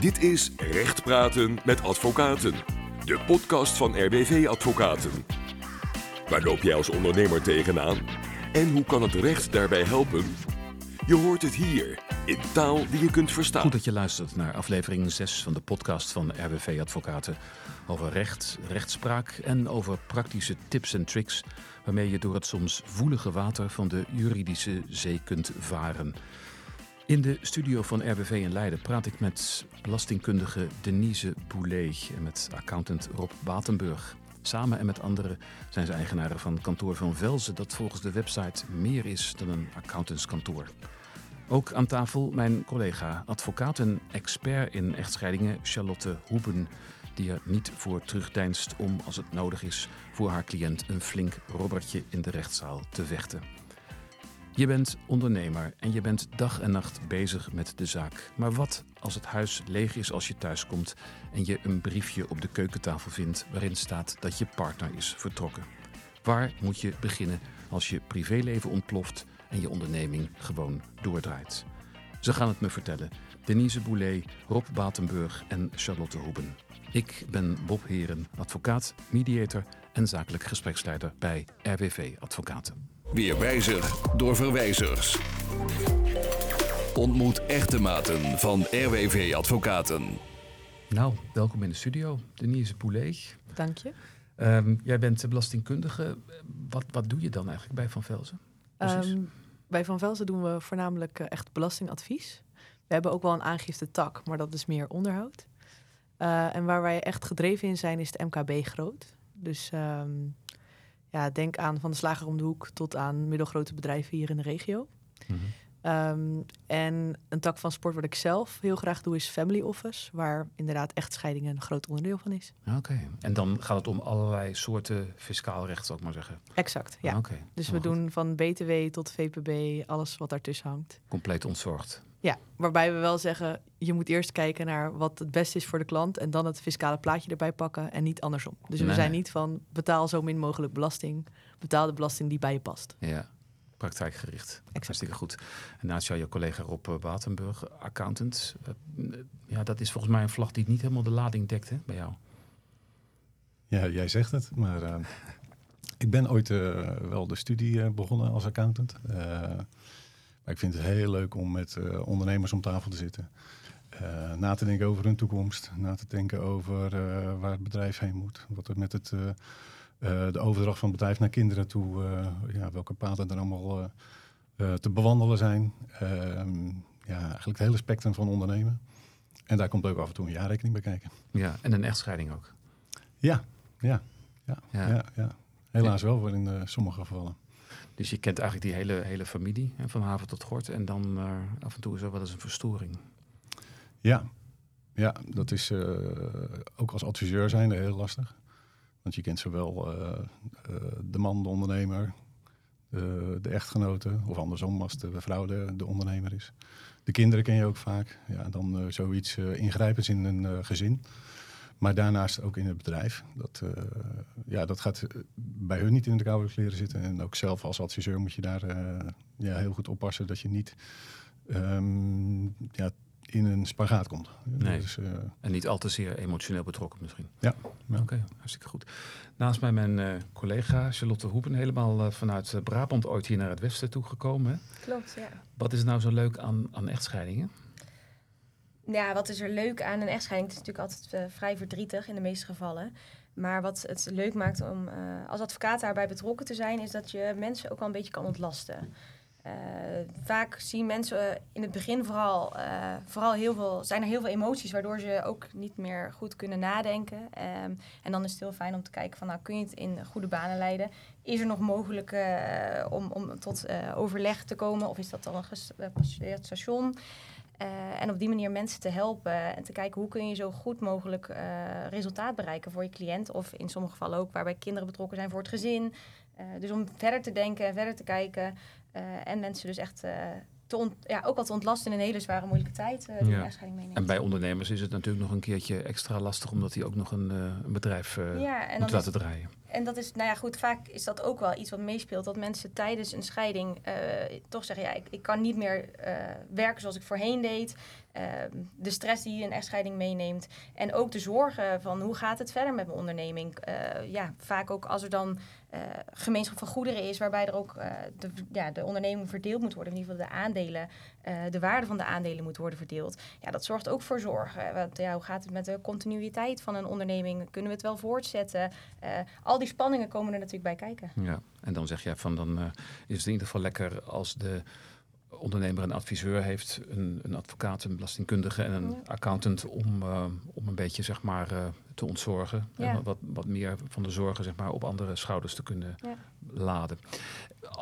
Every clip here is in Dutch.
Dit is Recht Praten met Advocaten, de podcast van RWV Advocaten. Waar loop jij als ondernemer tegenaan? En hoe kan het recht daarbij helpen? Je hoort het hier, in taal die je kunt verstaan. Goed dat je luistert naar aflevering 6 van de podcast van RWV Advocaten. Over recht, rechtspraak en over praktische tips en tricks waarmee je door het soms voelige water van de juridische zee kunt varen. In de studio van RBV in Leiden praat ik met belastingkundige Denise Boulet en met accountant Rob Batenburg. Samen en met anderen zijn ze eigenaren van kantoor van Velzen, dat volgens de website meer is dan een accountantskantoor. Ook aan tafel mijn collega, advocaat en expert in echtscheidingen, Charlotte Hoeben, die er niet voor terugdeinst om, als het nodig is, voor haar cliënt een flink robbertje in de rechtszaal te vechten. Je bent ondernemer en je bent dag en nacht bezig met de zaak. Maar wat als het huis leeg is als je thuiskomt en je een briefje op de keukentafel vindt waarin staat dat je partner is vertrokken? Waar moet je beginnen als je privéleven ontploft en je onderneming gewoon doordraait? Ze gaan het me vertellen. Denise Boulet, Rob Batenburg en Charlotte Hoeben. Ik ben Bob Heren, advocaat, mediator en zakelijk gespreksleider bij RWV Advocaten. Weer wijzer door verwijzers. Ontmoet echte maten van RWV Advocaten. Nou, welkom in de studio, Denise Boulet. Dank je. Um, jij bent belastingkundige. Wat, wat doe je dan eigenlijk bij Van Velzen? Um, bij Van Velzen doen we voornamelijk uh, echt belastingadvies. We hebben ook wel een aangifte tak, maar dat is meer onderhoud. Uh, en waar wij echt gedreven in zijn, is het MKB groot. Dus um, ja, denk aan van de slager om de hoek tot aan middelgrote bedrijven hier in de regio. Mm -hmm. um, en een tak van sport wat ik zelf heel graag doe is family office, waar inderdaad echtscheidingen een groot onderdeel van is. Oké, okay. en dan gaat het om allerlei soorten fiscaal recht, zou ik maar zeggen. Exact, ja. Okay. Dus we doen van BTW tot VPB, alles wat daartussen hangt. Compleet ontzorgd. Ja, waarbij we wel zeggen, je moet eerst kijken naar wat het beste is voor de klant en dan het fiscale plaatje erbij pakken en niet andersom. Dus we zijn niet van betaal zo min mogelijk belasting, betaal de belasting die bij je past. Ja, praktijkgericht. Exact. Hartstikke goed. En naast jou je collega Rob eh, Batenburg, accountant. Uh, ja, dat is volgens mij een vlag die niet helemaal de lading dekt hè, bij jou. Ja, jij zegt het, maar uh, ik ben ooit uh, wel de studie uh, begonnen als accountant. Maar ik vind het heel leuk om met ondernemers om tafel te zitten. Uh, na te denken over hun toekomst, na te denken over uh, waar het bedrijf heen moet, wat er met het, de overdracht van het bedrijf naar kinderen toe, ja, welke paden er allemaal te bewandelen zijn. Ehm, ja, eigenlijk het hele spectrum van ondernemen. En daar komt ook af en toe een jaarrekening bij kijken. Ja, en een echtscheiding ook. Ja, ja, ja, Ja. ja. ja, helaas wel voor in sommige gevallen. Dus je kent eigenlijk die hele, hele familie, hè, van haven tot gort. En dan af en toe is er wel eens een verstoring. Ja, ja dat is uh, ook als adviseur zijn heel lastig. Want je kent zowel uh, de man, de ondernemer, de, de, echtgenote, of andersom als de vrouw de, de, ondernemer is. De kinderen ken je ook vaak. Ja, dan zoiets ingrijpends in een gezin. Maar daarnaast ook in het bedrijf. Dat, ja, dat gaat bij hun niet in de koude kleren zitten. En ook zelf als adviseur moet je daar ja, heel goed oppassen dat je niet um, ja, in een spagaat komt. Nee. Dus, uh, en niet al te zeer emotioneel betrokken misschien. Ja. ja. Oké, okay, hartstikke goed. Naast mij mijn uh, collega Charlotte Hoepen, helemaal uh, vanuit Brabant ooit hier naar het westen toegekomen. Hè? Klopt, ja. Wat is nou zo leuk aan, aan echtscheidingen? Ja, wat is er leuk aan een echtscheiding? Het is natuurlijk altijd vrij verdrietig in de meeste gevallen. Maar wat het leuk maakt om als advocaat daarbij betrokken te zijn, is dat je mensen ook al een beetje kan ontlasten. Uh, vaak zien mensen in het begin vooral, vooral heel veel, zijn er heel veel emoties, waardoor ze ook niet meer goed kunnen nadenken. Um, en dan is het heel fijn om te kijken van, nou, kun je het in goede banen leiden? Is er nog mogelijk om, om tot overleg te komen? Of is dat dan een gepasseerd station? En op die manier mensen te helpen en te kijken hoe kun je zo goed mogelijk resultaat bereiken voor je cliënt. Of in sommige gevallen ook waarbij kinderen betrokken zijn voor het gezin. dus om verder te denken en verder te kijken. En mensen dus echt te ja, ook al te ontlasten in een hele zware moeilijke tijd die ja. echtscheiding meeneemt. En bij ondernemers is het natuurlijk nog een keertje extra lastig... omdat die ook nog een, een bedrijf ja, moet laten draaien. En dat is, nou ja, goed, vaak is dat ook wel iets wat meespeelt. Dat mensen tijdens een scheiding eh, toch zeggen: ja, ik, ik kan niet meer eh, werken zoals ik voorheen deed. Ehm, de stress die een echtscheiding meeneemt. En ook de zorgen van hoe gaat het verder met mijn onderneming. Uh, ja, vaak ook als er dan gemeenschap van goederen is, waarbij er ook de, ja, de onderneming verdeeld moet worden. In ieder geval de aandelen, de waarde van de aandelen moet worden verdeeld. Ja, dat zorgt ook voor zorgen. Want, ja, hoe gaat het met de continuïteit van een onderneming? Kunnen we het wel voortzetten? al die spanningen komen er natuurlijk bij kijken. Ja, en dan zeg jij van dan is het in ieder geval lekker als de ondernemer een adviseur heeft, een, een advocaat, een belastingkundige en een accountant om, uh, om een beetje zeg maar uh, te ontzorgen. Ja. En wat, wat meer van de zorgen zeg maar, op andere schouders te kunnen ja. laden.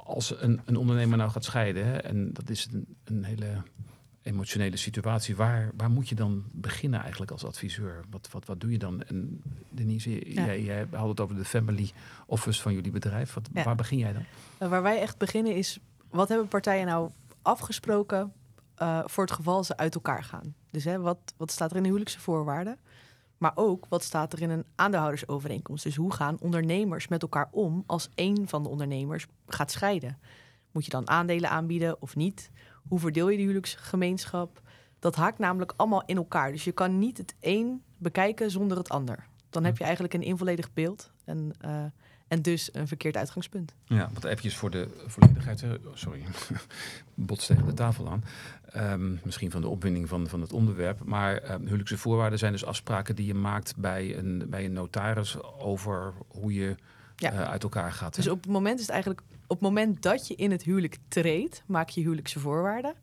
Als een, een ondernemer nou gaat scheiden, hè, en dat is een, een hele emotionele situatie, waar, waar moet je dan beginnen eigenlijk als adviseur? Wat, wat, wat doe je dan? En Denise, ja. jij, jij had het over de family office van jullie bedrijf. Wat, Waar begin jij dan? Waar wij echt beginnen is, wat hebben partijen nou afgesproken uh, voor het geval ze uit elkaar gaan. Dus hè, wat, wat staat er in de huwelijkse voorwaarden? Maar ook wat staat er in een aandeelhoudersovereenkomst? Dus hoe gaan ondernemers met elkaar om als één van de ondernemers gaat scheiden? Moet je dan aandelen aanbieden of niet? Hoe verdeel je de huwelijksgemeenschap? Dat haakt namelijk allemaal in elkaar. Dus je kan niet het een bekijken zonder het ander. Dan heb je eigenlijk een involledig beeld. En uh, en dus een verkeerd uitgangspunt. Ja, wat eventjes voor de volledigheid. Oh, sorry, bots tegen de tafel aan. Um, misschien van de opwinding van, van het onderwerp. Maar um, huwelijkse voorwaarden zijn dus afspraken die je maakt bij een, bij een notaris over hoe je ja. uh, uit elkaar gaat. Dus op het moment is het eigenlijk op het moment dat je in het huwelijk treedt, maak je huwelijkse voorwaarden.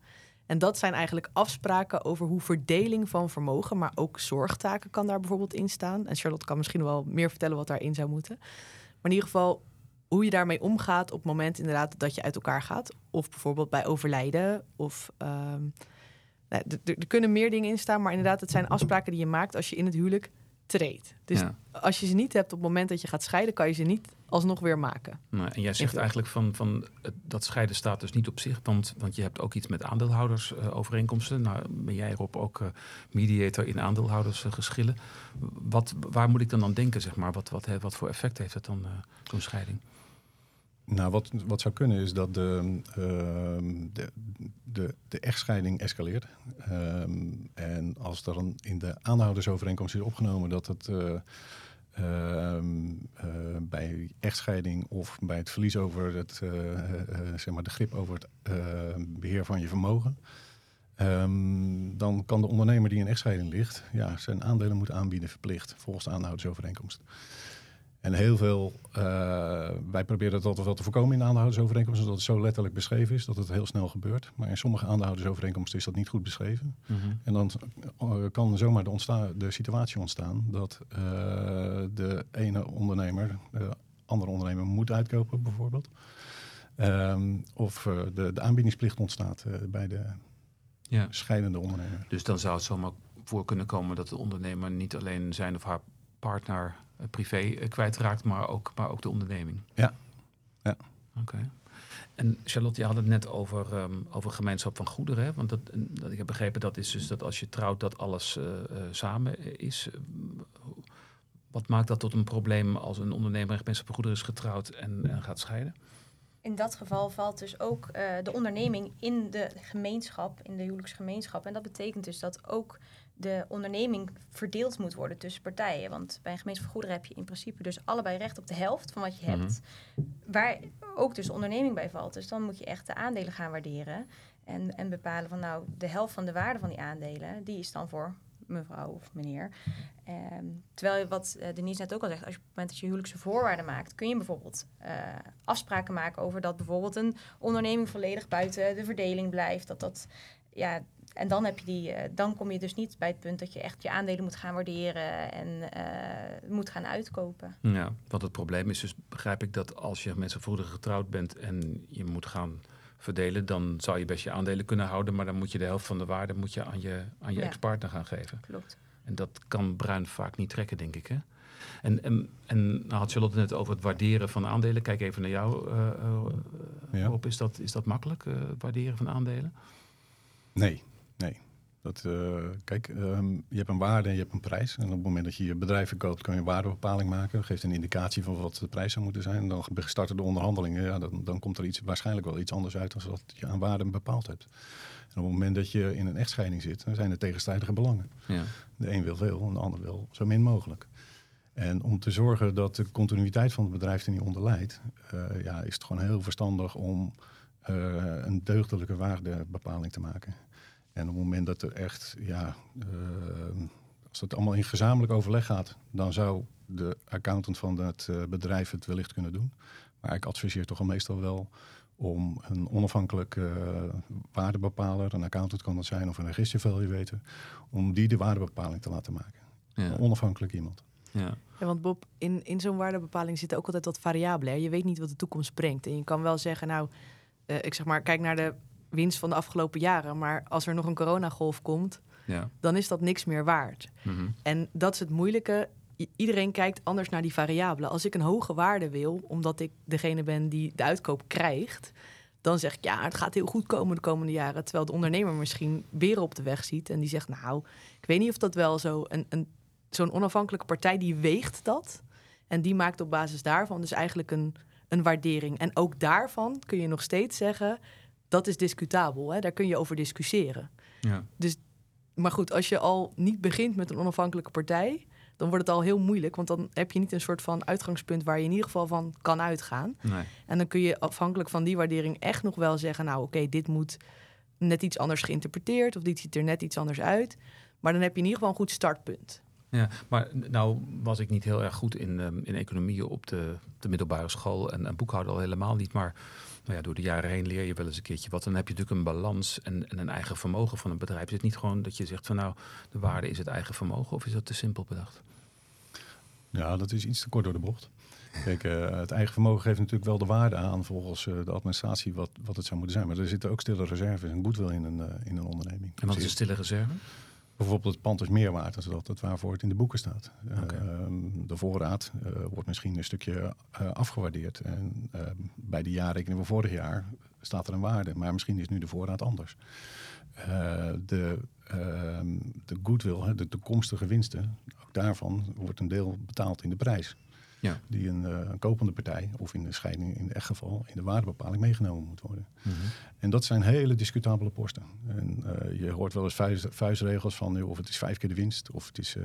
En dat zijn eigenlijk afspraken over hoe verdeling van vermogen, maar ook zorgtaken kan daar bijvoorbeeld in staan. En Charlotte kan misschien wel meer vertellen wat daarin zou moeten. Maar in ieder geval hoe je daarmee omgaat op het moment inderdaad dat je uit elkaar gaat. Of bijvoorbeeld bij overlijden. Of um, nou, er kunnen meer dingen in staan, maar inderdaad, het zijn afspraken die je maakt als je in het huwelijk treedt. Dus ja. als je ze niet hebt op het moment dat je gaat scheiden, kan je ze niet alsnog weer maken. Nou, en jij zegt eigenlijk van, van dat scheiden staat dus niet op zich, want, want je hebt ook iets met aandeelhoudersovereenkomsten. Uh, nou, ben jij erop ook uh, mediator in aandeelhoudersgeschillen. wat, waar moet ik dan aan denken, zeg maar? Wat, wat, wat voor effect heeft het dan, uh, zo'n scheiding? Nou, wat, wat zou kunnen is dat de, uh, de, de, de echtscheiding escaleert. Um, en als er een, in de aanhoudersovereenkomst is opgenomen dat het uh, uh, bij echtscheiding of bij het verlies over het, zeg maar de grip over het beheer van je vermogen. Dan kan de ondernemer die in echtscheiding ligt, ja, zijn aandelen moeten aanbieden verplicht volgens de aanhoudersovereenkomst. En heel veel, uh, wij proberen dat altijd wel te voorkomen in de aandeelhoudersovereenkomsten, dat het zo letterlijk beschreven is, dat het heel snel gebeurt. Maar in sommige aandeelhoudersovereenkomsten is dat niet goed beschreven. Mm -hmm. En dan uh, kan zomaar de, de situatie ontstaan dat uh, de ene ondernemer de andere ondernemer moet uitkopen, bijvoorbeeld. Um, of de, de aanbiedingsplicht ontstaat bij de ja. scheidende ondernemer. Dus dan zou het zomaar voor kunnen komen dat de ondernemer niet alleen zijn of haar partner privé kwijtraakt, maar ook, maar ook de onderneming. Ja. ja. Oké. Okay. En Charlotte, je had het net over, um, over gemeenschap van goederen. Hè? Want dat, dat, ik heb begrepen dat is dus dat als je trouwt, dat alles uh, uh, samen is. Wat maakt dat tot een probleem als een ondernemer gemeenschap van goederen is getrouwd en, en gaat scheiden? In dat geval valt dus ook uh, de onderneming in de gemeenschap, in de huwelijksgemeenschap. En dat betekent dus dat ook de onderneming verdeeld moet worden tussen partijen. Want bij een gemeenschap heb je in principe dus allebei recht op de helft van wat je hebt. Mm -hmm. Waar ook dus onderneming bij valt. Dus dan moet je echt de aandelen gaan waarderen. En, en bepalen van nou, de helft van de waarde van die aandelen, die is dan voor mevrouw of meneer. Um, terwijl wat uh, Denise net ook al zegt, als je op het moment dat je huwelijkse voorwaarden maakt, kun je bijvoorbeeld uh, afspraken maken over dat bijvoorbeeld een onderneming volledig buiten de verdeling blijft. Dat dat ja, en dan, heb je die, uh, dan kom je dus niet bij het punt dat je echt je aandelen moet gaan waarderen en uh, moet gaan uitkopen. Ja, want het probleem is dus, begrijp ik, dat als je met z'n vroeger getrouwd bent en je moet gaan verdelen, dan zou je best je aandelen kunnen houden, maar dan moet je de helft van de waarde moet je aan je, aan je ja. ex-partner gaan geven. Klopt. En dat kan Bruin vaak niet trekken, denk ik. Hè? En, en, en nou had Charlotte net over het waarderen van aandelen. Kijk even naar jou, uh, ja. Op. Is dat, is dat makkelijk, het waarderen van aandelen? Nee, nee. Dat, uh, kijk, um, je hebt een waarde en je hebt een prijs. En op het moment dat je je bedrijf verkoopt, kan je een waardebepaling maken. Dat geeft een indicatie van wat de prijs zou moeten zijn. En dan starten de onderhandelingen. Ja, dan, dan komt er iets, waarschijnlijk wel iets anders uit dan wat je aan waarde bepaald hebt. En op het moment dat je in een echtscheiding zit, dan zijn er tegenstrijdige belangen. Ja. De een wil veel en de ander wil zo min mogelijk. En om te zorgen dat de continuïteit van het bedrijf er niet onder leidt, uh, ja, is het gewoon heel verstandig om uh, een deugdelijke waardebepaling te maken. En op het moment dat er echt, ja, uh, als het allemaal in gezamenlijk overleg gaat, dan zou de accountant van het bedrijf het wellicht kunnen doen. Maar ik adviseer toch al meestal wel om een onafhankelijke waardebepaler, een accountant kan dat zijn of een registervaluator, om die de waardebepaling te laten maken. Ja. Een onafhankelijk iemand. Ja. ja, want Bob, in, in zo'n waardebepaling zitten ook altijd wat variabelen. Je weet niet wat de toekomst brengt. En je kan wel zeggen, nou, uh, ik zeg maar, kijk naar de winst van de afgelopen jaren. Maar als er nog een coronagolf komt, ja. dan is dat niks meer waard. Mm -hmm. En dat is het moeilijke. iedereen kijkt anders naar die variabelen. Als ik een hoge waarde wil, omdat ik degene ben die de uitkoop krijgt, dan zeg ik ja, het gaat heel goed komen de komende jaren. Terwijl de ondernemer misschien beren op de weg ziet en die zegt, nou, ik weet niet of dat wel zo een, een zo'n onafhankelijke partij die weegt dat. En die maakt op basis daarvan dus eigenlijk een, een waardering. En ook daarvan kun je nog steeds zeggen, dat is discutabel. Hè? Daar kun je over discussiëren. Ja. Dus, maar goed, als je al niet begint met een onafhankelijke partij, dan wordt het al heel moeilijk. Want dan heb je niet een soort van uitgangspunt waar je in ieder geval van kan uitgaan. Nee. En dan kun je afhankelijk van die waardering echt nog wel zeggen, nou oké, dit moet net iets anders geïnterpreteerd of dit ziet er net iets anders uit. Maar dan heb je in ieder geval een goed startpunt. Ja, maar nou was ik niet heel erg goed in, um, in economie op de, de middelbare school en, en boekhouden al helemaal niet. Maar nou ja, door de jaren heen leer je wel eens een keertje wat. Dan heb je natuurlijk een balans en, en een eigen vermogen van een bedrijf. Is het niet gewoon dat je zegt van nou, de waarde is het eigen vermogen of is dat te simpel bedacht? Ja, dat is iets te kort door de bocht. Kijk, uh, het eigen vermogen geeft natuurlijk wel de waarde aan volgens uh, de administratie wat, wat het zou moeten zijn. Maar er zitten ook stille reserves en goodwill in een, uh, in een onderneming. En wat is een stille reserve? Bijvoorbeeld het pand is meer waard dan dat het waarvoor het in de boeken staat. Okay. Ehm, de voorraad uh, wordt misschien een stukje uh, afgewaardeerd. En uh, bij de jaarrekening van vorig jaar staat er een waarde. Maar misschien is nu de voorraad anders. Eh, de, ehm, de goodwill, de toekomstige winsten, ook daarvan wordt een deel betaald in de prijs. Ja. Die een, uh, een, kopende partij, of in de scheiding in echt geval, in de waardebepaling meegenomen moet worden. Mm -hmm. En dat zijn hele discutabele posten. En uh, je hoort wel eens vuist, vuistregels van joh, of het is vijf keer de winst, of het is uh,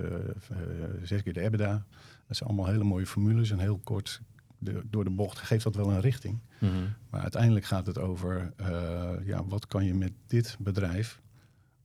zes keer de EBITDA. Dat zijn allemaal hele mooie formules en heel kort de, door de bocht geeft dat wel een richting. Mm -hmm. Maar uiteindelijk gaat het over ja, wat kan je met dit bedrijf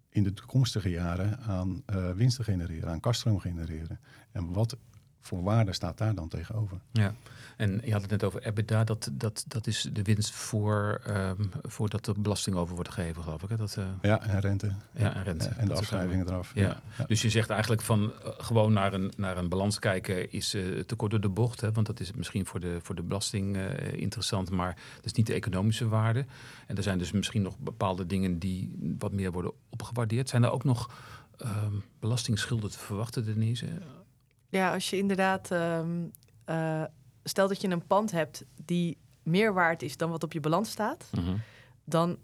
in de toekomstige jaren aan winsten genereren, aan kaststroom genereren. En wat voor waarde staat daar dan tegenover? Ja, en je had het net over EBITDA. Dat, dat, dat is de winst voor, um, voordat de belasting over wordt gegeven, geloof ik. Hè? Dat, uh... Ja, en rente. Ja, en rente. En de afschrijvingen eraf. Ja. ja. Dus je zegt eigenlijk van uh, gewoon naar een, naar een balans kijken is uh, te kort door de bocht. Hè? Want dat is misschien voor de, voor de belasting interessant, maar dat is niet de economische waarde. En er zijn dus misschien nog bepaalde dingen die wat meer worden opgewaardeerd. Zijn er ook nog um, belastingschulden te verwachten, Denise? Ja, als je inderdaad. Um, uh, stel dat je een pand hebt die meer waard is dan wat op je balans staat. Mm -hmm. Dan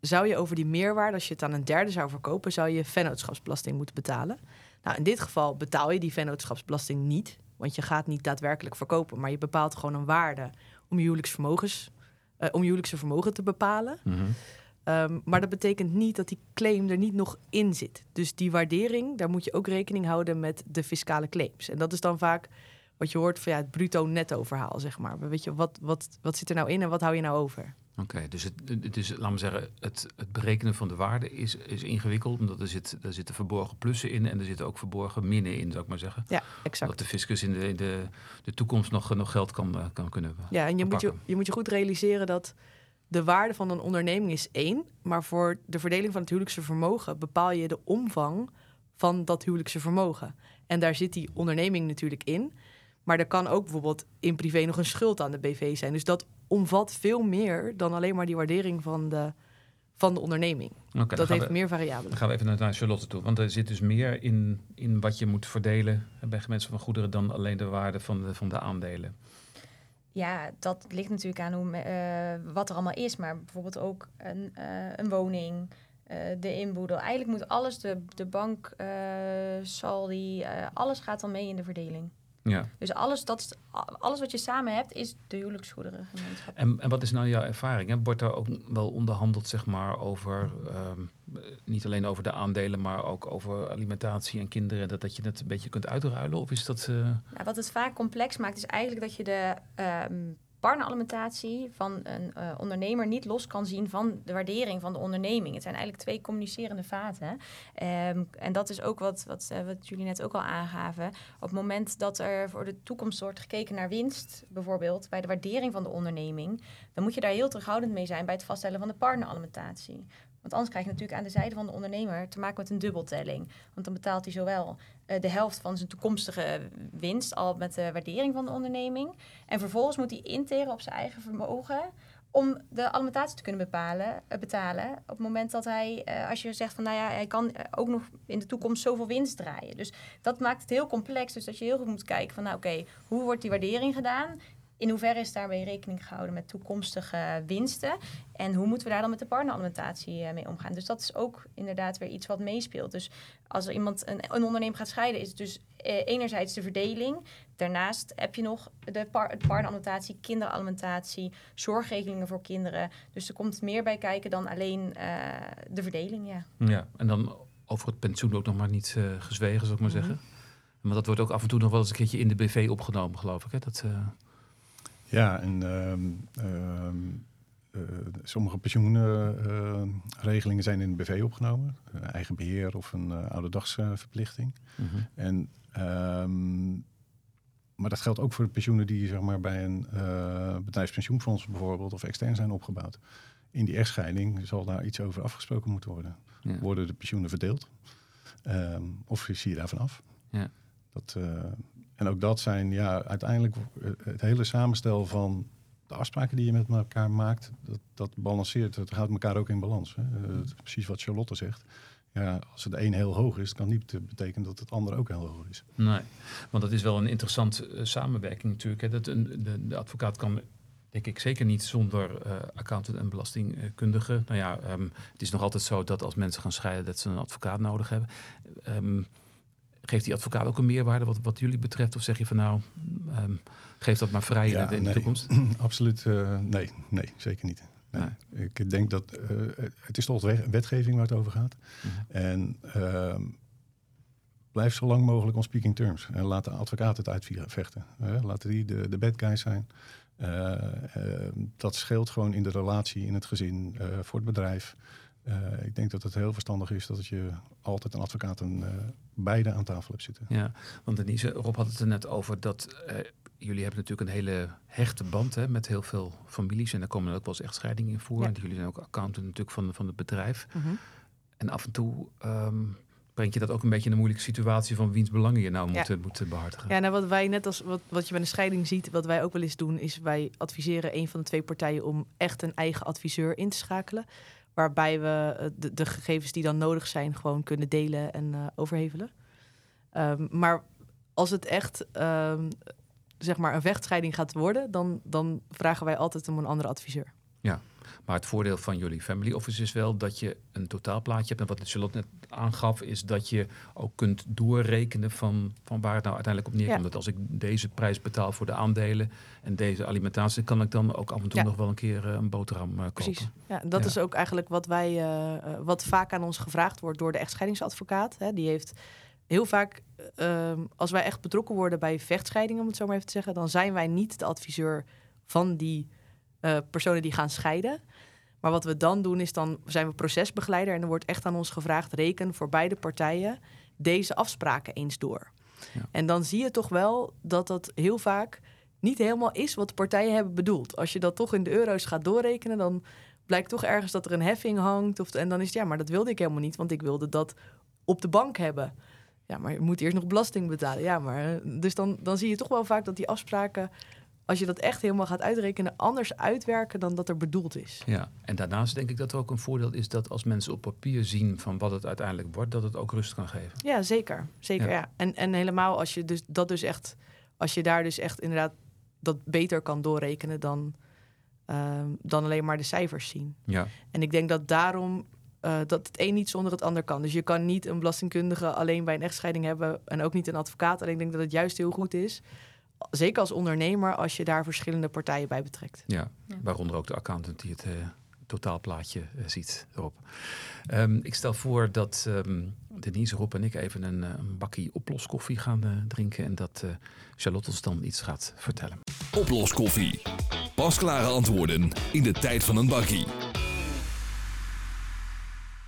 zou je over die meerwaarde, als je het aan een derde zou verkopen, zou je vennootschapsbelasting moeten betalen. Nou, in dit geval betaal je die vennootschapsbelasting niet. Want je gaat niet daadwerkelijk verkopen, maar je bepaalt gewoon een waarde om je huwelijksvermogens, uh, om je huwelijkse vermogen te bepalen. Mm -hmm. Um, maar dat betekent niet dat die claim er niet nog in zit. Dus die waardering, daar moet je ook rekening houden met de fiscale claims. En dat is dan vaak wat je hoort van ja, het bruto-netto verhaal, zeg maar. Weet je, wat, wat, wat zit er nou in en wat hou je nou over? Oké, dus het, is, laten we zeggen, het, het berekenen van de waarde is, is ingewikkeld. Omdat er, zit, er zitten verborgen plussen in en er zitten ook verborgen minnen in, zou ik maar zeggen. Ja, exact. Dat de fiscus in de, de, de toekomst nog, nog geld kan, eh, kan kunnen Ja, en je moet je, je moet je goed realiseren dat de waarde van een onderneming is één, maar voor de verdeling van het huwelijkse vermogen bepaal je de omvang van dat huwelijkse vermogen. En daar zit die onderneming natuurlijk in. Maar er kan ook bijvoorbeeld in privé nog een schuld aan de BV zijn. Dus dat omvat veel meer dan alleen maar die waardering van de, van de onderneming. Okay, dat heeft meer variabelen. Dan gaan we even naar Charlotte toe. Want er zit dus meer in, in wat je moet verdelen bij mensen van goederen dan alleen de waarde van de, van de aandelen. Ja, dat ligt natuurlijk aan hoe, uh, wat er allemaal is. Maar bijvoorbeeld ook een, uh, een woning, eh, de inboedel. Eigenlijk moet alles, de, de bank, eh, saldi, eh, alles gaat dan mee in de verdeling. Ja. Dus alles, dat, alles wat je samen hebt, is de huwelijksgoederengemeenschap. En, en wat is nou jouw ervaring? Hè? Wordt er ook wel onderhandeld, zeg maar, over ehm, eh, niet alleen over de aandelen, maar ook over alimentatie en kinderen, dat, dat je het een beetje kunt uitruilen? Of is dat. eh, Nou, wat het vaak complex maakt, is eigenlijk dat je de ehm partneralimentatie van een eh, ondernemer niet los kan zien van de waardering van de onderneming. Het zijn eigenlijk twee communicerende vaten. Ehm, en dat is ook wat, wat, eh, wat jullie net ook al aangaven. Op het moment dat er voor de toekomst wordt gekeken naar winst, bijvoorbeeld bij de waardering van de onderneming, dan moet je daar heel terughoudend mee zijn bij het vaststellen van de partneralimentatie. Want anders krijg je natuurlijk aan de zijde van de ondernemer te maken met een dubbeltelling. Want dan betaalt hij zowel eh, de helft van zijn toekomstige winst, al met de waardering van de onderneming. En vervolgens moet hij interen op zijn eigen vermogen om de alimentatie te kunnen bepalen, eh, betalen. Op het moment dat hij, eh, als je zegt van nou ja, hij kan ook nog in de toekomst zoveel winst draaien. Dus dat maakt het heel complex. Dus dat je heel goed moet kijken van nou oké, hoe wordt die waardering gedaan? In hoeverre is daarmee rekening gehouden met toekomstige winsten? En hoe moeten we daar dan met de partneralimentatie eh, mee omgaan? Dus dat is ook inderdaad weer iets wat meespeelt. Dus als er iemand een, een ondernemer gaat scheiden, is het dus eh, enerzijds de verdeling. Daarnaast heb je nog de par partneralimentatie, kinderalimentatie, zorgregelingen voor kinderen. Dus er komt meer bij kijken dan alleen eh, de verdeling, ja. ja. En dan over het pensioen ook nog maar niet eh, gezwegen, zou ik maar Mhm. zeggen. Maar dat wordt ook af en toe nog wel eens een keertje in de BV opgenomen, geloof ik. Hè? Dat, Ja, en ehm, ehm, eh, sommige pensioenregelingen zijn in de BV opgenomen. Eh, eigen beheer of een uh, ouderdagsverplichting. mhm. En, ehm, maar dat geldt ook voor de pensioenen die zeg maar, bij een eh, bedrijfspensioenfonds bijvoorbeeld of extern zijn opgebouwd. In die echtscheiding zal daar iets over afgesproken moeten worden. Ja. Worden de pensioenen verdeeld? Of zie je daarvan af? Ja. Dat, eh, en ook dat zijn ja, uiteindelijk eh, het hele samenstel van de afspraken die je met elkaar maakt, dat, dat balanceert. Het houdt elkaar ook in balans. Hè. Eh, precies wat Charlotte zegt. Ja, als het een heel hoog is, kan niet betekenen dat het ander ook heel hoog is. Nee, want dat is wel een interessante samenwerking natuurlijk. Hè. Dat een, de, de advocaat kan, denk ik, zeker niet zonder eh, accountant en belastingkundige. Nou ja, ehm, het is nog altijd zo dat als mensen gaan scheiden, dat ze een advocaat nodig hebben. Ehm, geeft die advocaat ook een meerwaarde wat, wat jullie betreft? Of zeg je van nou, ehm, geef dat maar vrij Ja, in de, in de nee. toekomst? Absoluut, eh, nee, nee, zeker niet. Nee. Ik denk dat eh, het is toch wet- wetgeving waar het over gaat. Mhm. En ehm, blijf zo lang mogelijk on speaking terms. En laat de advocaat het uitvechten. Laten die de, de bad guys zijn. Uh, uh, dat scheelt gewoon in de relatie, in het gezin, voor het bedrijf. Uh, ik denk dat het heel verstandig is dat je altijd een advocaat en uh, beide aan tafel hebt zitten. Ja, want Denise, Rob had het er net over dat uh, jullie hebben natuurlijk een hele hechte band hè, met heel veel families. En daar komen ook wel eens echtscheidingen in voor. Ja. En jullie zijn ook accountant natuurlijk van, van het bedrijf. Mhm. En af en toe um, brengt je dat ook een beetje in een moeilijke situatie van wiens belangen je nou Ja. moet, moet behartigen. Ja, nou wat wij net als wat, wat je bij een scheiding ziet, wat wij ook wel eens doen, is wij adviseren een van de twee partijen om echt een eigen adviseur in te schakelen. Waarbij we eh, de, de gegevens die dan nodig zijn, gewoon kunnen delen en eh, overhevelen. Ehm, maar als het echt ehm, zeg maar een vechtscheiding gaat worden, dan, dan vragen wij altijd om een andere adviseur. Maar het voordeel van jullie family office is wel dat je een totaalplaatje hebt. En wat Charlotte net aangaf, is dat je ook kunt doorrekenen van, van waar het nou uiteindelijk op neerkomt. Ja. Dat als ik deze prijs betaal voor de aandelen en deze alimentatie, kan ik dan ook af en toe Ja. nog wel een keer eh, een boterham eh, kopen. Precies. Ja, dat is ook eigenlijk wat wij, eh, wat vaak aan ons gevraagd wordt door de echtscheidingsadvocaat. Hè. Die heeft heel vaak, ehm, als wij echt betrokken worden bij vechtscheidingen, om het zo maar even te zeggen, dan zijn wij niet de adviseur van die eh, personen die gaan scheiden. Maar wat we dan doen is dan zijn we procesbegeleider en er wordt echt aan ons gevraagd reken voor beide partijen deze afspraken eens door. Ja. En dan zie je toch wel dat dat heel vaak niet helemaal is wat de partijen hebben bedoeld. Als je dat toch in de euro's gaat doorrekenen, dan blijkt toch ergens dat er een heffing hangt. Of, en dan is het ja, maar dat wilde ik helemaal niet, want ik wilde dat op de bank hebben. Ja, maar je moet eerst nog belasting betalen. Ja, maar eh, dus dan, dan zie je toch wel vaak dat die afspraken, als je dat echt helemaal gaat uitrekenen, anders uitwerken dan dat er bedoeld is. Ja, en daarnaast denk ik dat er ook een voordeel is dat als mensen op papier zien van wat het uiteindelijk wordt, dat het ook rust kan geven. Ja, zeker. Zeker, Ja. ja. En, en helemaal als je dus dat dus echt, als je daar dus echt inderdaad dat beter kan doorrekenen dan, ehm, dan alleen maar de cijfers zien. Ja, En ik denk dat daarom eh, dat het een niet zonder het ander kan. Dus je kan niet een belastingkundige alleen bij een echtscheiding hebben en ook niet een advocaat. En ik denk dat het juist heel goed is, zeker als ondernemer, als je daar verschillende partijen bij betrekt. Ja, Ja. waaronder ook de accountant die het eh, totaalplaatje eh, ziet erop. Ehm, ik stel voor dat ehm, Denise, Rob en ik even een, eh, een bakkie oploskoffie gaan drinken en dat eh, Charlotte ons dan iets gaat vertellen. Oploskoffie. Pasklare antwoorden in de tijd van een bakkie.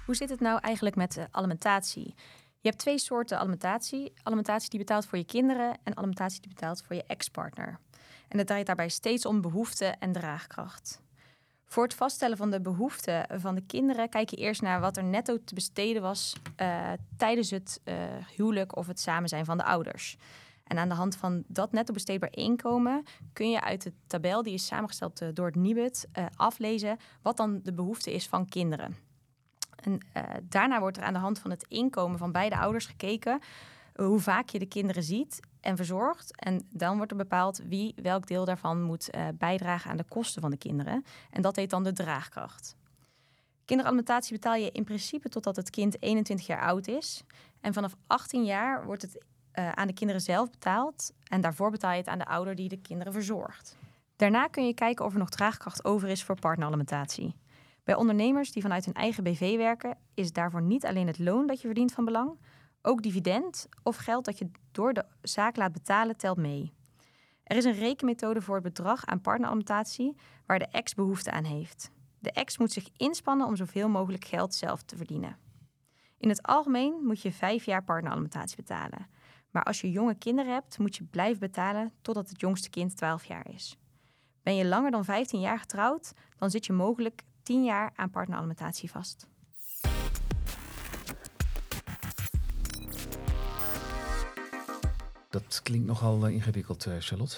Hoe zit het nou eigenlijk met alimentatie? Je hebt twee soorten alimentatie. Alimentatie die betaalt voor je kinderen en alimentatie die betaalt voor je ex-partner. En het draait daarbij steeds om behoefte en draagkracht. Voor het vaststellen van de behoeften van de kinderen kijk je eerst naar wat er netto te besteden was eh, tijdens het eh, huwelijk of het samen zijn van de ouders. En aan de hand van dat netto besteedbaar inkomen kun je uit de tabel die is samengesteld eh, door het Nibud aflezen wat dan de behoefte is van kinderen. En eh, daarna wordt er aan de hand van het inkomen van beide ouders gekeken eh, hoe vaak je de kinderen ziet en verzorgt. En dan wordt er bepaald wie welk deel daarvan moet eh, bijdragen aan de kosten van de kinderen. En dat heet dan de draagkracht. Kinderalimentatie betaal je in principe totdat het kind 21 jaar oud is. En vanaf 18 jaar wordt het aan de kinderen zelf betaald. En daarvoor betaal je het aan de ouder die de kinderen verzorgt. Daarna kun je kijken of er nog draagkracht over is voor partneralimentatie. Bij ondernemers die vanuit hun eigen BV werken, is daarvoor niet alleen het loon dat je verdient van belang, ook dividend of geld dat je door de zaak laat betalen telt mee. Er is een rekenmethode voor het bedrag aan partneralimentatie waar de ex behoefte aan heeft. De ex moet zich inspannen om zoveel mogelijk geld zelf te verdienen. In het algemeen moet je vijf jaar partneralimentatie betalen. Maar als je jonge kinderen hebt, moet je blijven betalen totdat het jongste kind 12 jaar is. Ben je langer dan 15 jaar getrouwd, dan zit je mogelijk 10 jaar aan partneralimentatie vast. Dat klinkt nogal eh, ingewikkeld, eh, Charlotte.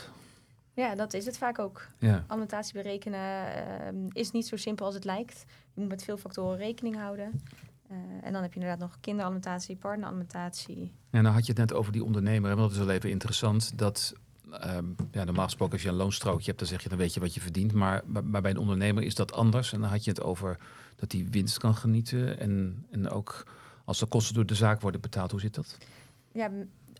Ja, dat is het vaak ook. Ja. Alimentatie berekenen ehm, is niet zo simpel als het lijkt. Je moet met veel factoren rekening houden. Eh, en dan heb je inderdaad nog kinderalimentatie, partneralimentatie. Ja, nou had je het net over die ondernemer, en dat is wel even interessant. Dat ehm, ja, normaal gesproken als je een loonstrookje hebt, dan zeg je dan weet je wat je verdient. Maar, bij een ondernemer is dat anders. En dan had je het over dat hij winst kan genieten. En, en ook als de kosten door de zaak worden betaald, hoe zit dat? Ja,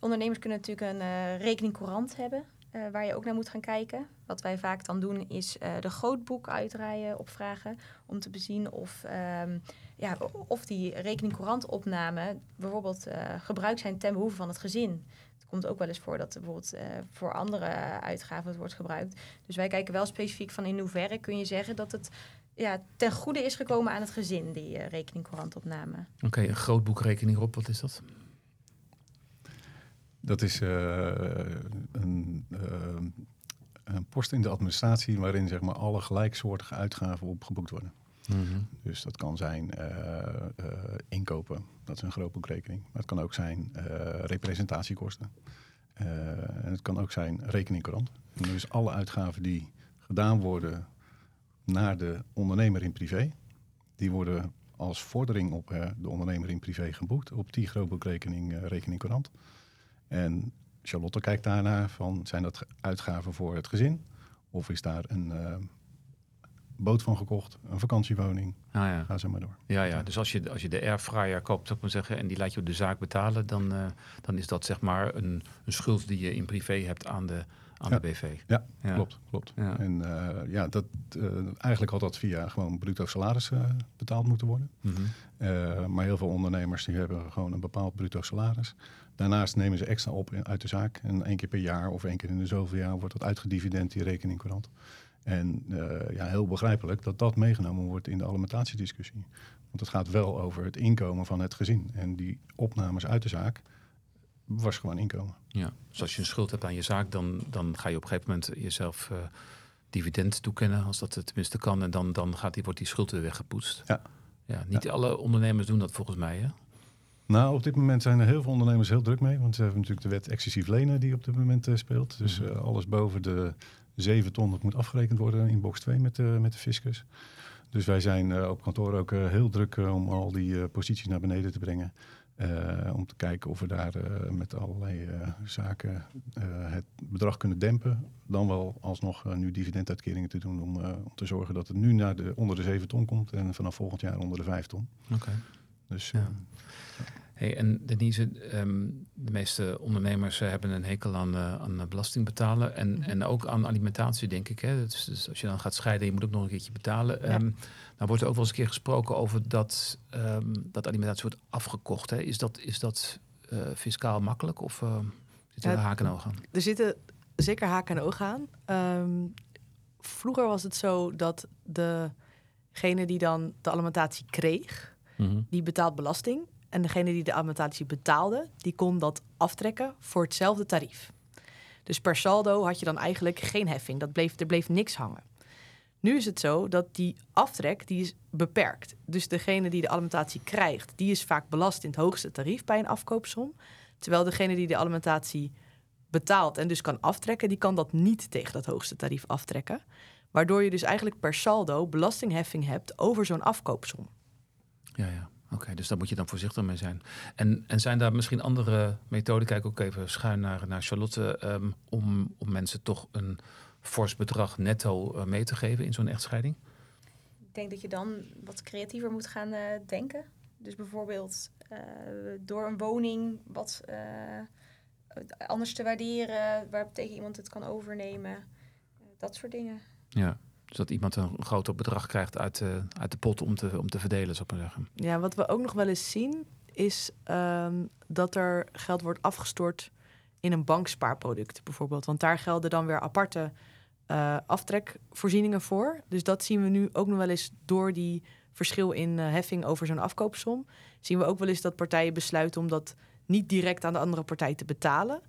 ondernemers kunnen natuurlijk een eh rekening courant hebben. eh, waar je ook naar moet gaan kijken. Wat wij vaak dan doen is eh, de grootboek uitdraaien, opvragen. Om te bezien of, ehm, ja, of die rekening courant opname bijvoorbeeld gebruikt zijn ten behoeve van het gezin. Komt ook wel eens voor dat er bijvoorbeeld eh, voor andere uitgaven het wordt gebruikt. Dus wij kijken wel specifiek van in hoeverre kun je zeggen dat het ja, ten goede is gekomen aan het gezin, die eh, rekening courant opname. Oké, een grootboekrekening op, wat is dat? Dat is eh, een, eh, een post in de administratie waarin zeg maar, alle gelijksoortige uitgaven opgeboekt worden. Dus dat kan zijn eh, eh, inkopen, dat is een grootboekrekening. Maar het kan ook zijn eh, representatiekosten. En het kan ook zijn rekening courant. En dus alle uitgaven die gedaan worden naar de ondernemer in privé, die worden als vordering op de ondernemer in privé geboekt op die grootboekrekening, rekening courant. En Charlotte kijkt daarnaar van, zijn dat uitgaven voor het gezin? Of is daar een boot van gekocht, een vakantiewoning? Ah, ja. Ga zo maar door. Ja, ja, dus als je, als je de airfryer koopt, zou ik maar zeggen, en die laat je op de zaak betalen, dan, eh, dan is dat zeg maar een, een schuld die je in privé hebt aan de, aan Ja. de BV. Ja, Ja. klopt, klopt. Ja. En eh, ja, dat, eh, eigenlijk had dat via gewoon bruto salaris betaald moeten worden. Mhm. Maar heel veel ondernemers die hebben gewoon een bepaald bruto salaris. Daarnaast nemen ze extra op in- uit de zaak. En één keer per jaar of één keer in de zoveel jaar wordt dat uitgedividend, die rekening courant. En eh, ja, heel begrijpelijk dat dat meegenomen wordt in de alimentatiediscussie. Want het gaat wel over het inkomen van het gezin. En die opnames uit de zaak was gewoon inkomen. Ja, dus als je een schuld hebt aan je zaak, dan, dan ga je op een gegeven moment jezelf eh, dividend toekennen, als dat het tenminste kan. En dan, dan gaat die, wordt die schuld weer weggepoetst. Ja. Ja, niet alle ondernemers doen dat volgens mij, hè? Nou, op dit moment zijn er heel veel ondernemers heel druk mee. Want ze hebben natuurlijk de wet excessief lenen die op dit moment eh, speelt. Dus Mhm. alles boven de 7 ton dat moet afgerekend worden in box 2 met, de met de fiscus. Dus wij zijn eh, op kantoor ook eh, heel druk eh, om al die posities naar beneden te brengen. Om te kijken of we daar met allerlei zaken het bedrag kunnen dempen. Dan wel alsnog nu dividenduitkeringen te doen om, om te zorgen dat het nu naar de, onder de 7 ton komt en vanaf volgend jaar onder de 5 ton. Oké. Dus Ja. Hey, en Denise, ehm, de meeste ondernemers eh, hebben een hekel aan, eh, aan eh, belasting betalen en, Mhm. en ook aan alimentatie, denk ik. Hè? Dus, dus als je dan gaat scheiden, je moet ook nog een keertje betalen. Ja. Ehm, nou wordt er ook wel eens een keer gesproken over dat, ehm, dat alimentatie wordt afgekocht. Hè? Is dat, is dat fiscaal makkelijk of uh, zit er Ja, haken en ogen aan? Er zitten zeker haken en ogen aan. Vroeger was het zo dat degene die dan de alimentatie kreeg, Mhm. die betaalt belasting. En degene die de alimentatie betaalde, die kon dat aftrekken voor hetzelfde tarief. Dus per saldo had je dan eigenlijk geen heffing. Dat bleef, er bleef niks hangen. Nu is het zo dat die aftrek die is beperkt. Dus degene die de alimentatie krijgt, die is vaak belast in het hoogste tarief bij een afkoopsom. Terwijl degene die de alimentatie betaalt en dus kan aftrekken, die kan dat niet tegen dat hoogste tarief aftrekken. Waardoor je dus eigenlijk per saldo belastingheffing hebt over zo'n afkoopsom. Ja, ja. Oké, dus daar moet je dan voorzichtig mee zijn. En, en zijn daar misschien andere methoden, kijk ook even schuin naar, naar Charlotte, ehm, om, om mensen toch een fors bedrag netto eh, mee te geven in zo'n echtscheiding? Ik denk dat je dan wat creatiever moet gaan eh, denken. Dus bijvoorbeeld eh, door een woning wat anders te waarderen, waar tegen iemand het kan overnemen. Dat soort dingen. Ja. Dus dat iemand een groter bedrag krijgt uit, de uit de pot om te, om te verdelen, zou ik maar zeggen. Ja, wat we ook nog wel eens zien, is ehm, dat er geld wordt afgestort in een bankspaarproduct bijvoorbeeld. Want daar gelden dan weer aparte eh, aftrekvoorzieningen voor. Dus dat zien we nu ook nog wel eens door die verschil in eh, heffing over zo'n afkoopsom. Zien we ook wel eens dat partijen besluiten om dat niet direct aan de andere partij te betalen.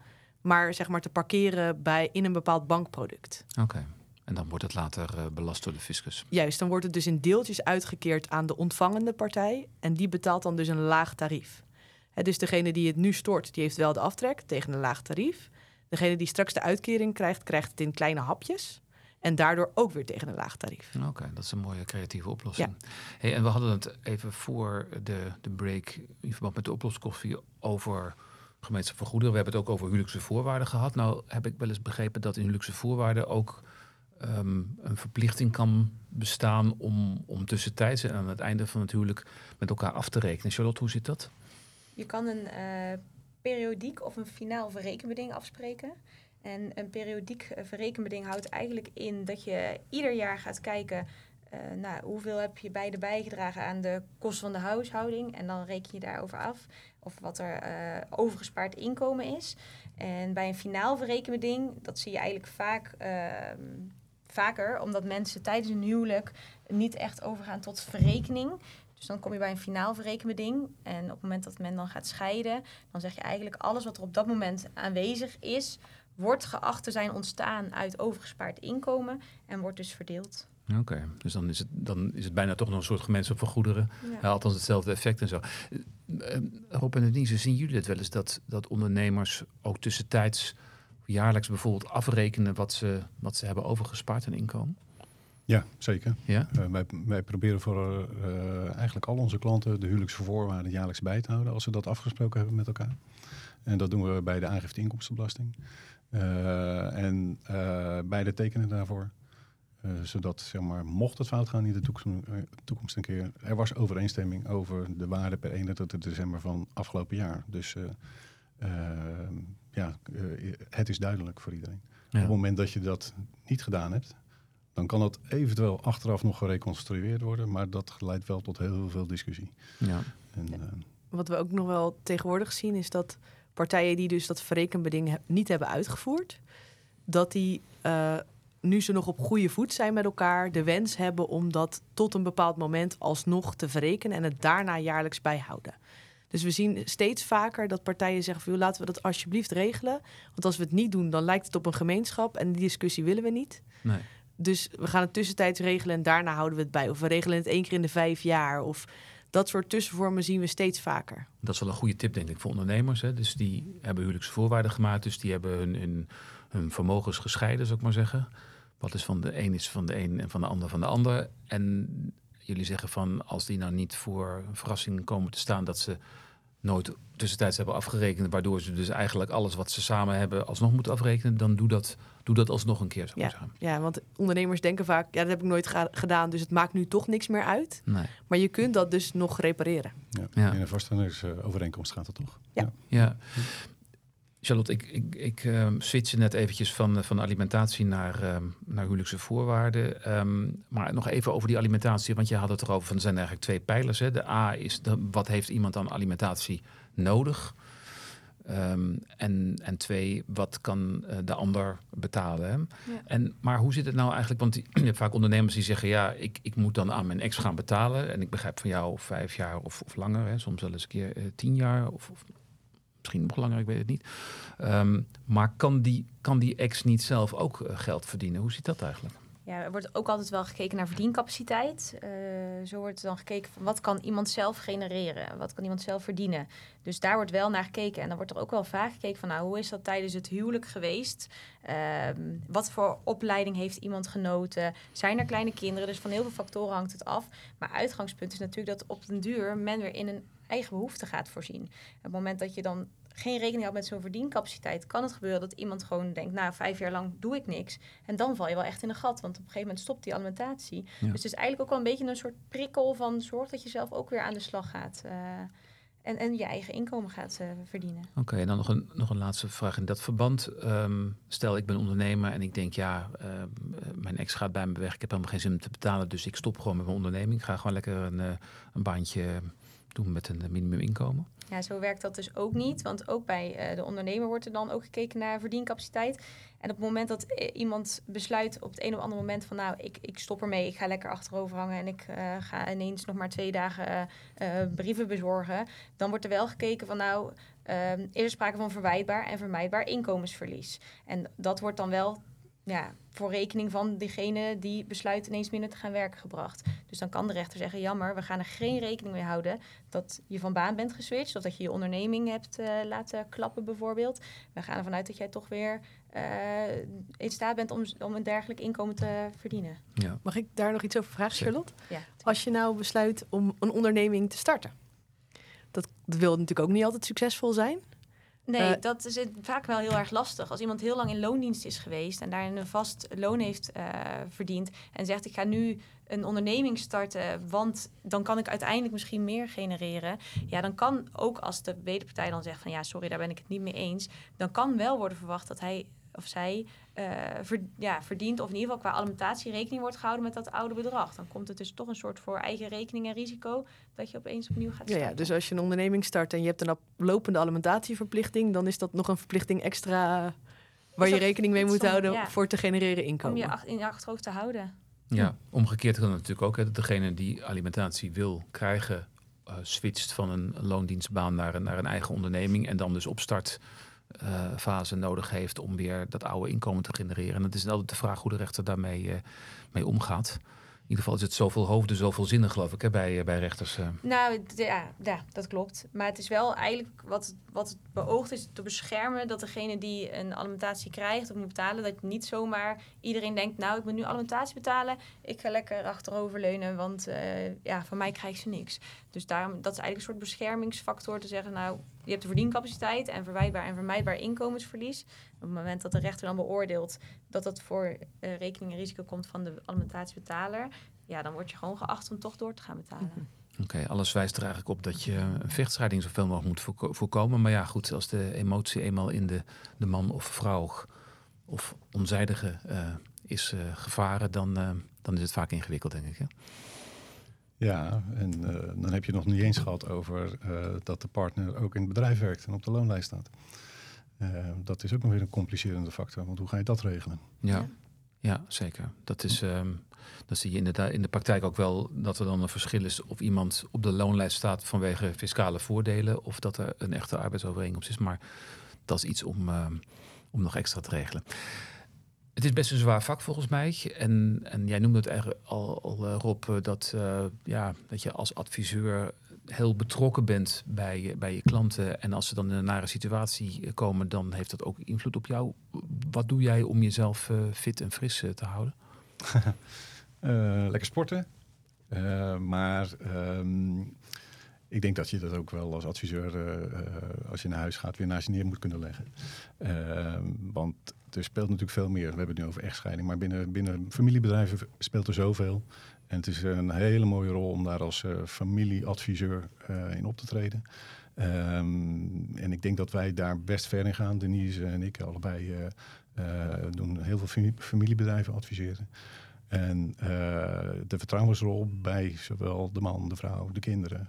Maar zeg maar te parkeren bij, in een bepaald bankproduct. Oké. En dan wordt het later eh, belast door de fiscus. Juist, dan wordt het dus in deeltjes uitgekeerd aan de ontvangende partij. En die betaalt dan dus een laag tarief. Hè, dus degene die het nu stort, die heeft wel de aftrek tegen een laag tarief. Degene die straks de uitkering krijgt, krijgt het in kleine hapjes. En daardoor ook weer tegen een laag tarief. Oké, dat is een mooie creatieve oplossing. Hey, en we hadden het even voor de, de break in verband met de oploskoffie over gemeenschap van goederen. We hebben het ook over huwelijkse voorwaarden gehad. Nou heb ik wel eens begrepen dat in huwelijkse voorwaarden ook ehm, een verplichting kan bestaan om, om tussentijds en aan het einde van het huwelijk met elkaar af te rekenen. Charlotte, hoe zit dat? Je kan een eh, periodiek of een finaal verrekenbeding afspreken. En een periodiek eh, verrekenbeding houdt eigenlijk in dat je ieder jaar gaat kijken... eh, nou, hoeveel heb je beide bijgedragen aan de kosten van de huishouding? En dan reken je daarover af of wat er overgespaard inkomen is. En bij een finaal verrekenbeding, dat zie je eigenlijk vaak, ehm, vaker... omdat mensen tijdens een huwelijk niet echt overgaan tot verrekening... Dus dan kom je bij een finaal verrekenbeding. En op het moment dat men dan gaat scheiden, dan zeg je eigenlijk alles wat er op dat moment aanwezig is, wordt geacht te zijn ontstaan uit overgespaard inkomen en wordt dus verdeeld. Oké, dus dan is, het, dan is het bijna toch nog een soort gemeenschap van goederen. Ja. Ja, althans hetzelfde effect en zo. Eh, eh, Rob en Denise, zien jullie het wel eens dat, dat ondernemers ook tussentijds jaarlijks bijvoorbeeld afrekenen wat ze, wat ze hebben overgespaard aan inkomen? ja, zeker. Ja? Eh, wij, wij proberen voor eh, eigenlijk al onze klanten de huwelijkse voorwaarden jaarlijks bij te houden als ze dat afgesproken hebben met elkaar. En dat doen we bij de aangifte inkomstenbelasting. Eh, en eh, beide tekenen daarvoor. Zodat, zeg maar, mocht het fout gaan in de toekomst, toekomst een keer, er was overeenstemming over de waarde per 31 december van afgelopen jaar. Dus ja, eh, het is duidelijk voor iedereen. Op het moment dat je dat niet gedaan hebt, dan kan dat eventueel achteraf nog gereconstrueerd worden, maar dat leidt wel tot heel veel discussie. ja. En, Ja. eh, Wat we ook nog wel tegenwoordig zien, is dat partijen die dus dat verrekenbeding he- niet hebben uitgevoerd, dat die eh, nu ze nog op goede voet zijn met elkaar, de wens hebben om dat tot een bepaald moment alsnog te verrekenen en het daarna jaarlijks bijhouden. Dus we zien steeds vaker dat partijen zeggen: van, "Joh, laten we dat alsjeblieft regelen. Want als we het niet doen, dan lijkt het op een gemeenschap en die discussie willen we niet. Nee. Dus we gaan het tussentijds regelen en daarna houden we het bij. Of we regelen het één keer in de vijf jaar. Of dat soort tussenvormen zien we steeds vaker. Dat is wel een goede tip, denk ik, voor ondernemers. Hè. Dus die hebben huwelijkse voorwaarden gemaakt. Dus die hebben hun, hun, hun vermogens gescheiden, zou ik maar zeggen. Wat is van de een is van de een en van de ander van de ander. En jullie zeggen van als die nou niet voor een verrassing komen te staan dat ze nooit tussentijds hebben afgerekend, waardoor ze dus eigenlijk alles wat ze samen hebben alsnog moeten afrekenen, dan doe dat, doe dat alsnog een keer. Ja, ja, want ondernemers denken vaak, ja, dat heb ik nooit ga- gedaan, dus het maakt nu toch niks meer uit. Nee. Maar je kunt dat dus nog repareren. Ja. Ja. In een vaststellingsovereenkomst gaat het toch? Ja. Ja. Charlotte, ik, ik, ik ehm, net eventjes van, eh, van alimentatie naar, ehm, naar huwelijkse voorwaarden. Ehm, maar nog even over die alimentatie, want je had het erover van er zijn eigenlijk twee pijlers. Hè. De A is de, wat heeft iemand aan alimentatie nodig? En, en twee, wat kan eh, de ander betalen? Hè? En, maar hoe zit het nou eigenlijk? Want die- je hebt vaak ondernemers die zeggen: ja, ik, ik moet dan aan mijn ex gaan betalen. En ik begrijp van jou vijf jaar of, of langer, hè, soms wel eens een keer eh, tien jaar of, of misschien langer, ik weet het niet. Ehm, maar kan die, kan die ex niet zelf ook eh, geld verdienen? Hoe zit dat eigenlijk? Ja, er wordt ook altijd wel gekeken naar verdiencapaciteit. Eh, zo wordt dan gekeken van wat kan iemand zelf genereren? Wat kan iemand zelf verdienen? Dus daar wordt wel naar gekeken. En dan wordt er ook wel vaak gekeken van nou, hoe is dat tijdens het huwelijk geweest? Ehm, wat voor opleiding heeft iemand genoten? Zijn er kleine kinderen? Dus van heel veel factoren hangt het af. Maar uitgangspunt is natuurlijk dat op den duur men weer in een eigen behoefte gaat voorzien. Op het moment dat je dan geen rekening houdt met zo'n verdiencapaciteit, kan het gebeuren dat iemand gewoon denkt, nou, vijf jaar lang doe ik niks. En dan val je wel echt in een gat, want op een gegeven moment stopt die alimentatie. Ja. Dus het is eigenlijk ook wel een beetje een soort prikkel van zorg dat je zelf ook weer aan de slag gaat. eh, en, en je eigen inkomen gaat eh, verdienen. Oké, en dan nog een, nog een laatste vraag in dat verband. Ehm, stel, ik ben ondernemer en ik denk, ja, ehm, eh, mijn ex gaat bij me weg. Ik heb helemaal geen zin om te betalen, dus ik stop gewoon met mijn onderneming. Ik ga gewoon lekker een, eh, een baantje doen met een minimuminkomen. Ja, zo werkt dat dus ook niet. Want ook bij eh, de ondernemer wordt er dan ook gekeken naar verdiencapaciteit. En op het moment dat eh, iemand besluit op het een of andere moment van... nou, ik, ik stop ermee, ik ga lekker achterover hangen... en ik eh, ga ineens nog maar twee dagen eh, eh, brieven bezorgen... dan wordt er wel gekeken van nou, ehm, is er sprake van verwijtbaar en vermijdbaar inkomensverlies. En dat wordt dan wel ja, voor rekening van degene die besluit ineens minder te gaan werken gebracht. Dus dan kan de rechter zeggen, jammer, we gaan er geen rekening mee houden dat je van baan bent geswitcht, of dat je je onderneming hebt eh, laten klappen bijvoorbeeld. We gaan ervan uit dat jij toch weer eh, in staat bent om, om een dergelijk inkomen te verdienen. Ja. Mag ik daar nog iets over vragen. Charlotte? Ja. Als je nou besluit om een onderneming te starten. Dat, dat wil natuurlijk ook niet altijd succesvol zijn. Nee, Eh, dat is het vaak wel heel erg lastig. Als iemand heel lang in loondienst is geweest en daarin een vast loon heeft eh, verdiend en zegt ik ga nu een onderneming starten, want dan kan ik uiteindelijk misschien meer genereren. Ja, dan kan ook als de wederpartij dan zegt van ja, sorry, daar ben ik het niet mee eens, dan kan wel worden verwacht dat hij of zij eh, ver- ja, verdient of in ieder geval qua alimentatie rekening wordt gehouden met dat oude bedrag. Dan komt het dus toch een soort voor eigen rekening en risico dat je opeens opnieuw gaat Ja, starten. ja, dus als je een onderneming start en je hebt een lopende alimentatieverplichting, dan is dat nog een verplichting extra waar je rekening mee moet houden ja. voor te genereren om inkomen. je ach- in je achterhoofd te houden. Ja, omgekeerd kan het natuurlijk ook. Hè, dat degene die alimentatie wil krijgen, eh, switcht van een loondienstbaan naar een, naar een eigen onderneming. En dan dus startfase nodig heeft om weer dat oude inkomen te genereren. En het is altijd de vraag hoe de rechter daarmee eh, mee omgaat. In ieder geval is het zoveel hoofden, zoveel zinnen, geloof ik, hè, bij, eh, bij rechters. eh. Nou, ja, ja, dat klopt. Maar het is wel eigenlijk wat, wat het beoogt is te beschermen dat degene die een alimentatie krijgt of moet betalen, dat niet zomaar iedereen denkt, nou, ik moet nu alimentatie betalen, ik ga lekker achteroverleunen, want eh, ja, van mij krijgt ze niks. Dus daarom, dat is eigenlijk een soort beschermingsfactor te zeggen, nou, je hebt de verdiencapaciteit en verwijtbaar en vermijdbaar inkomensverlies. Op het moment dat de rechter dan beoordeelt dat dat voor eh, rekening en risico komt van de alimentatiebetaler, ja, dan word je gewoon geacht om toch door te gaan betalen. Oké, alles wijst er eigenlijk op dat je een vechtscheiding zoveel mogelijk moet voorko- voorkomen. Maar ja, goed, als de emotie eenmaal in de, de man of vrouw of onzijdige eh, is eh, gevaren, dan, eh, dan is het vaak ingewikkeld, denk ik. Hè? Ja, en eh, dan heb je nog niet eens gehad over eh, dat de partner ook in het bedrijf werkt en op de loonlijst staat. Dat is ook nog weer een complicerende factor, want hoe ga je dat regelen? Ja, Ja. ja. zeker. Dat is, ehm dan zie je inderdaad in de praktijk ook wel dat er dan een verschil is of iemand op de loonlijst staat vanwege fiscale voordelen of dat er een echte arbeidsovereenkomst is. Maar dat is iets om, ehm, om nog extra te regelen. Het is best een zwaar vak volgens mij. En, en jij noemde het eigenlijk al, al eh, Rob, eh, dat, eh, ja, dat je als adviseur heel betrokken bent bij, bij je klanten. En als ze dan in een nare situatie eh, komen, dan heeft dat ook invloed op jou. Wat doe jij om jezelf eh, fit en fris eh, te houden? Eh, lekker sporten. Eh, maar ehm, ik denk dat je dat ook wel als adviseur, eh, als je naar huis gaat, weer naast je neer moet kunnen leggen. Ehm, want er speelt natuurlijk veel meer. We hebben het nu over echtscheiding, maar binnen, binnen familiebedrijven speelt er zoveel. En het is een hele mooie rol om daar als familieadviseur in op te treden. Ehm, en ik denk dat wij daar best ver in gaan. Denise en ik allebei doen heel veel familiebedrijven adviseren. En uh, de vertrouwensrol bij zowel de man, de vrouw, de kinderen,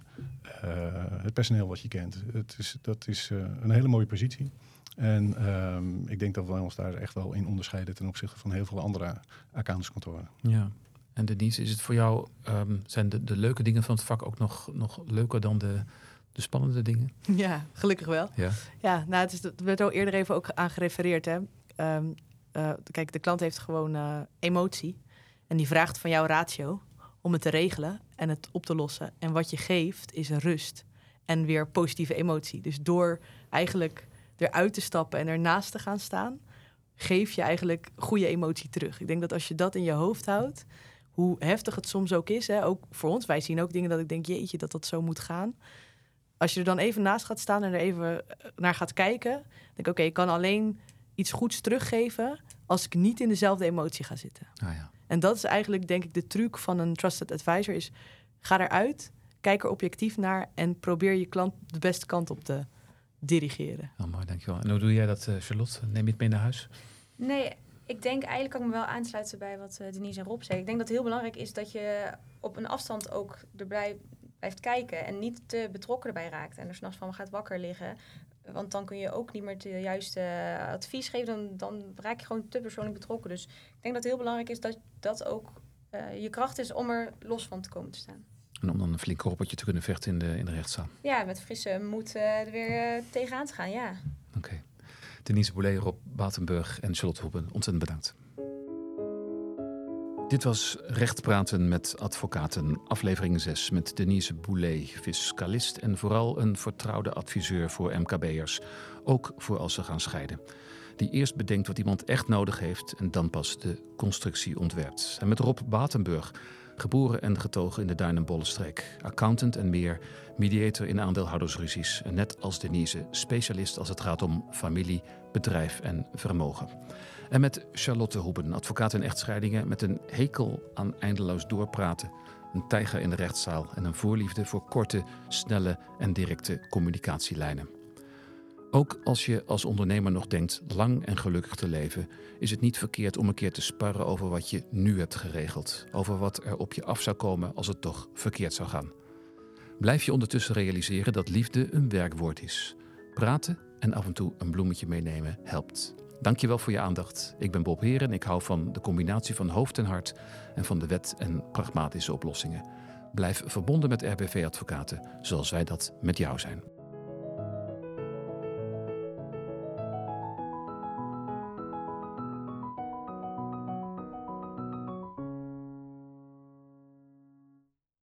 uh, het personeel wat je kent. Het is, dat is uh, een hele mooie positie. En um, ik denk dat wij ons daar echt wel in onderscheiden ten opzichte van heel veel andere accountantskantoren. Ja. En Denise, is het voor jou, um, zijn de, de leuke dingen van het vak ook nog, nog leuker dan de, de spannende dingen? Ja, gelukkig wel. Ja, ja nou, het, is, het werd al eerder even ook aan gerefereerd. Hè. Um, kijk, de klant heeft gewoon emotie. En die vraagt van jouw ratio om het te regelen en het op te lossen. En wat je geeft is rust en weer positieve emotie. Dus door eigenlijk eruit te stappen en ernaast te gaan staan, geef je eigenlijk goede emotie terug. Ik denk dat als je dat in je hoofd houdt, hoe heftig het soms ook is, hè, ook voor ons, wij zien ook dingen dat ik denk, jeetje, dat dat zo moet gaan. Als je er dan even naast gaat staan en er even naar gaat kijken, denk ik, oké, ik kan alleen iets goeds teruggeven als ik niet in dezelfde emotie ga zitten. Ah, ja. En dat is eigenlijk, denk ik, de truc van een trusted advisor: is ga eruit, kijk er objectief naar en probeer je klant de beste kant op te dirigeren. Oh, mooi, dankjewel. En hoe doe jij dat, eh, Charlotte? Neem je het mee naar huis? Nee, ik denk eigenlijk kan ik me wel aansluiten bij wat uh, Denise en Rob zeggen. Ik denk dat het heel belangrijk is dat je op een afstand ook erbij blijft kijken en niet te betrokken erbij raakt en er s'nachts van gaat wakker liggen. Want dan kun je ook niet meer het juiste eh, advies geven. Dan, dan raak je gewoon te persoonlijk betrokken. Dus ik denk dat het heel belangrijk is dat dat ook uh, je kracht is om er los van te komen te staan. En om dan een flink robotje te kunnen vechten in de, in de rechtszaal. Ja, met frisse moed uh, er weer tegenaan te gaan, ja. Oké. Okay. Denise Boulet, Rob Batenburg en Charlotte Hoeben, ontzettend bedankt. Dit was Recht praten met advocaten, aflevering 6 met Denise Boulet, fiscalist en vooral een vertrouwde adviseur voor MKB'ers, ook voor als ze gaan scheiden. Die eerst bedenkt wat iemand echt nodig heeft en dan pas de constructie ontwerpt. En met Rob Batenburg, geboren en getogen in de Duin- en Bollenstreek, accountant en meer, mediator in aandeelhoudersruzies en net als Denise specialist als het gaat om familie, bedrijf en vermogen. En met Charlotte Hoeben, advocaat in echtscheidingen met een hekel aan eindeloos doorpraten, een tijger in de rechtszaal en een voorliefde voor korte, snelle en directe communicatielijnen. Ook als je als ondernemer nog denkt lang en gelukkig te leven, is het niet verkeerd om een keer te sparren over wat je nu hebt geregeld, over wat er op je af zou komen als het toch verkeerd zou gaan. Blijf je ondertussen realiseren dat liefde een werkwoord is. Praten en af en toe een bloemetje meenemen helpt. Dankjewel voor je aandacht. Ik ben Bob Heren en ik hou van de combinatie van hoofd en hart en van de wet en pragmatische oplossingen. Blijf verbonden met RBV Advocaten, zoals wij dat met jou zijn.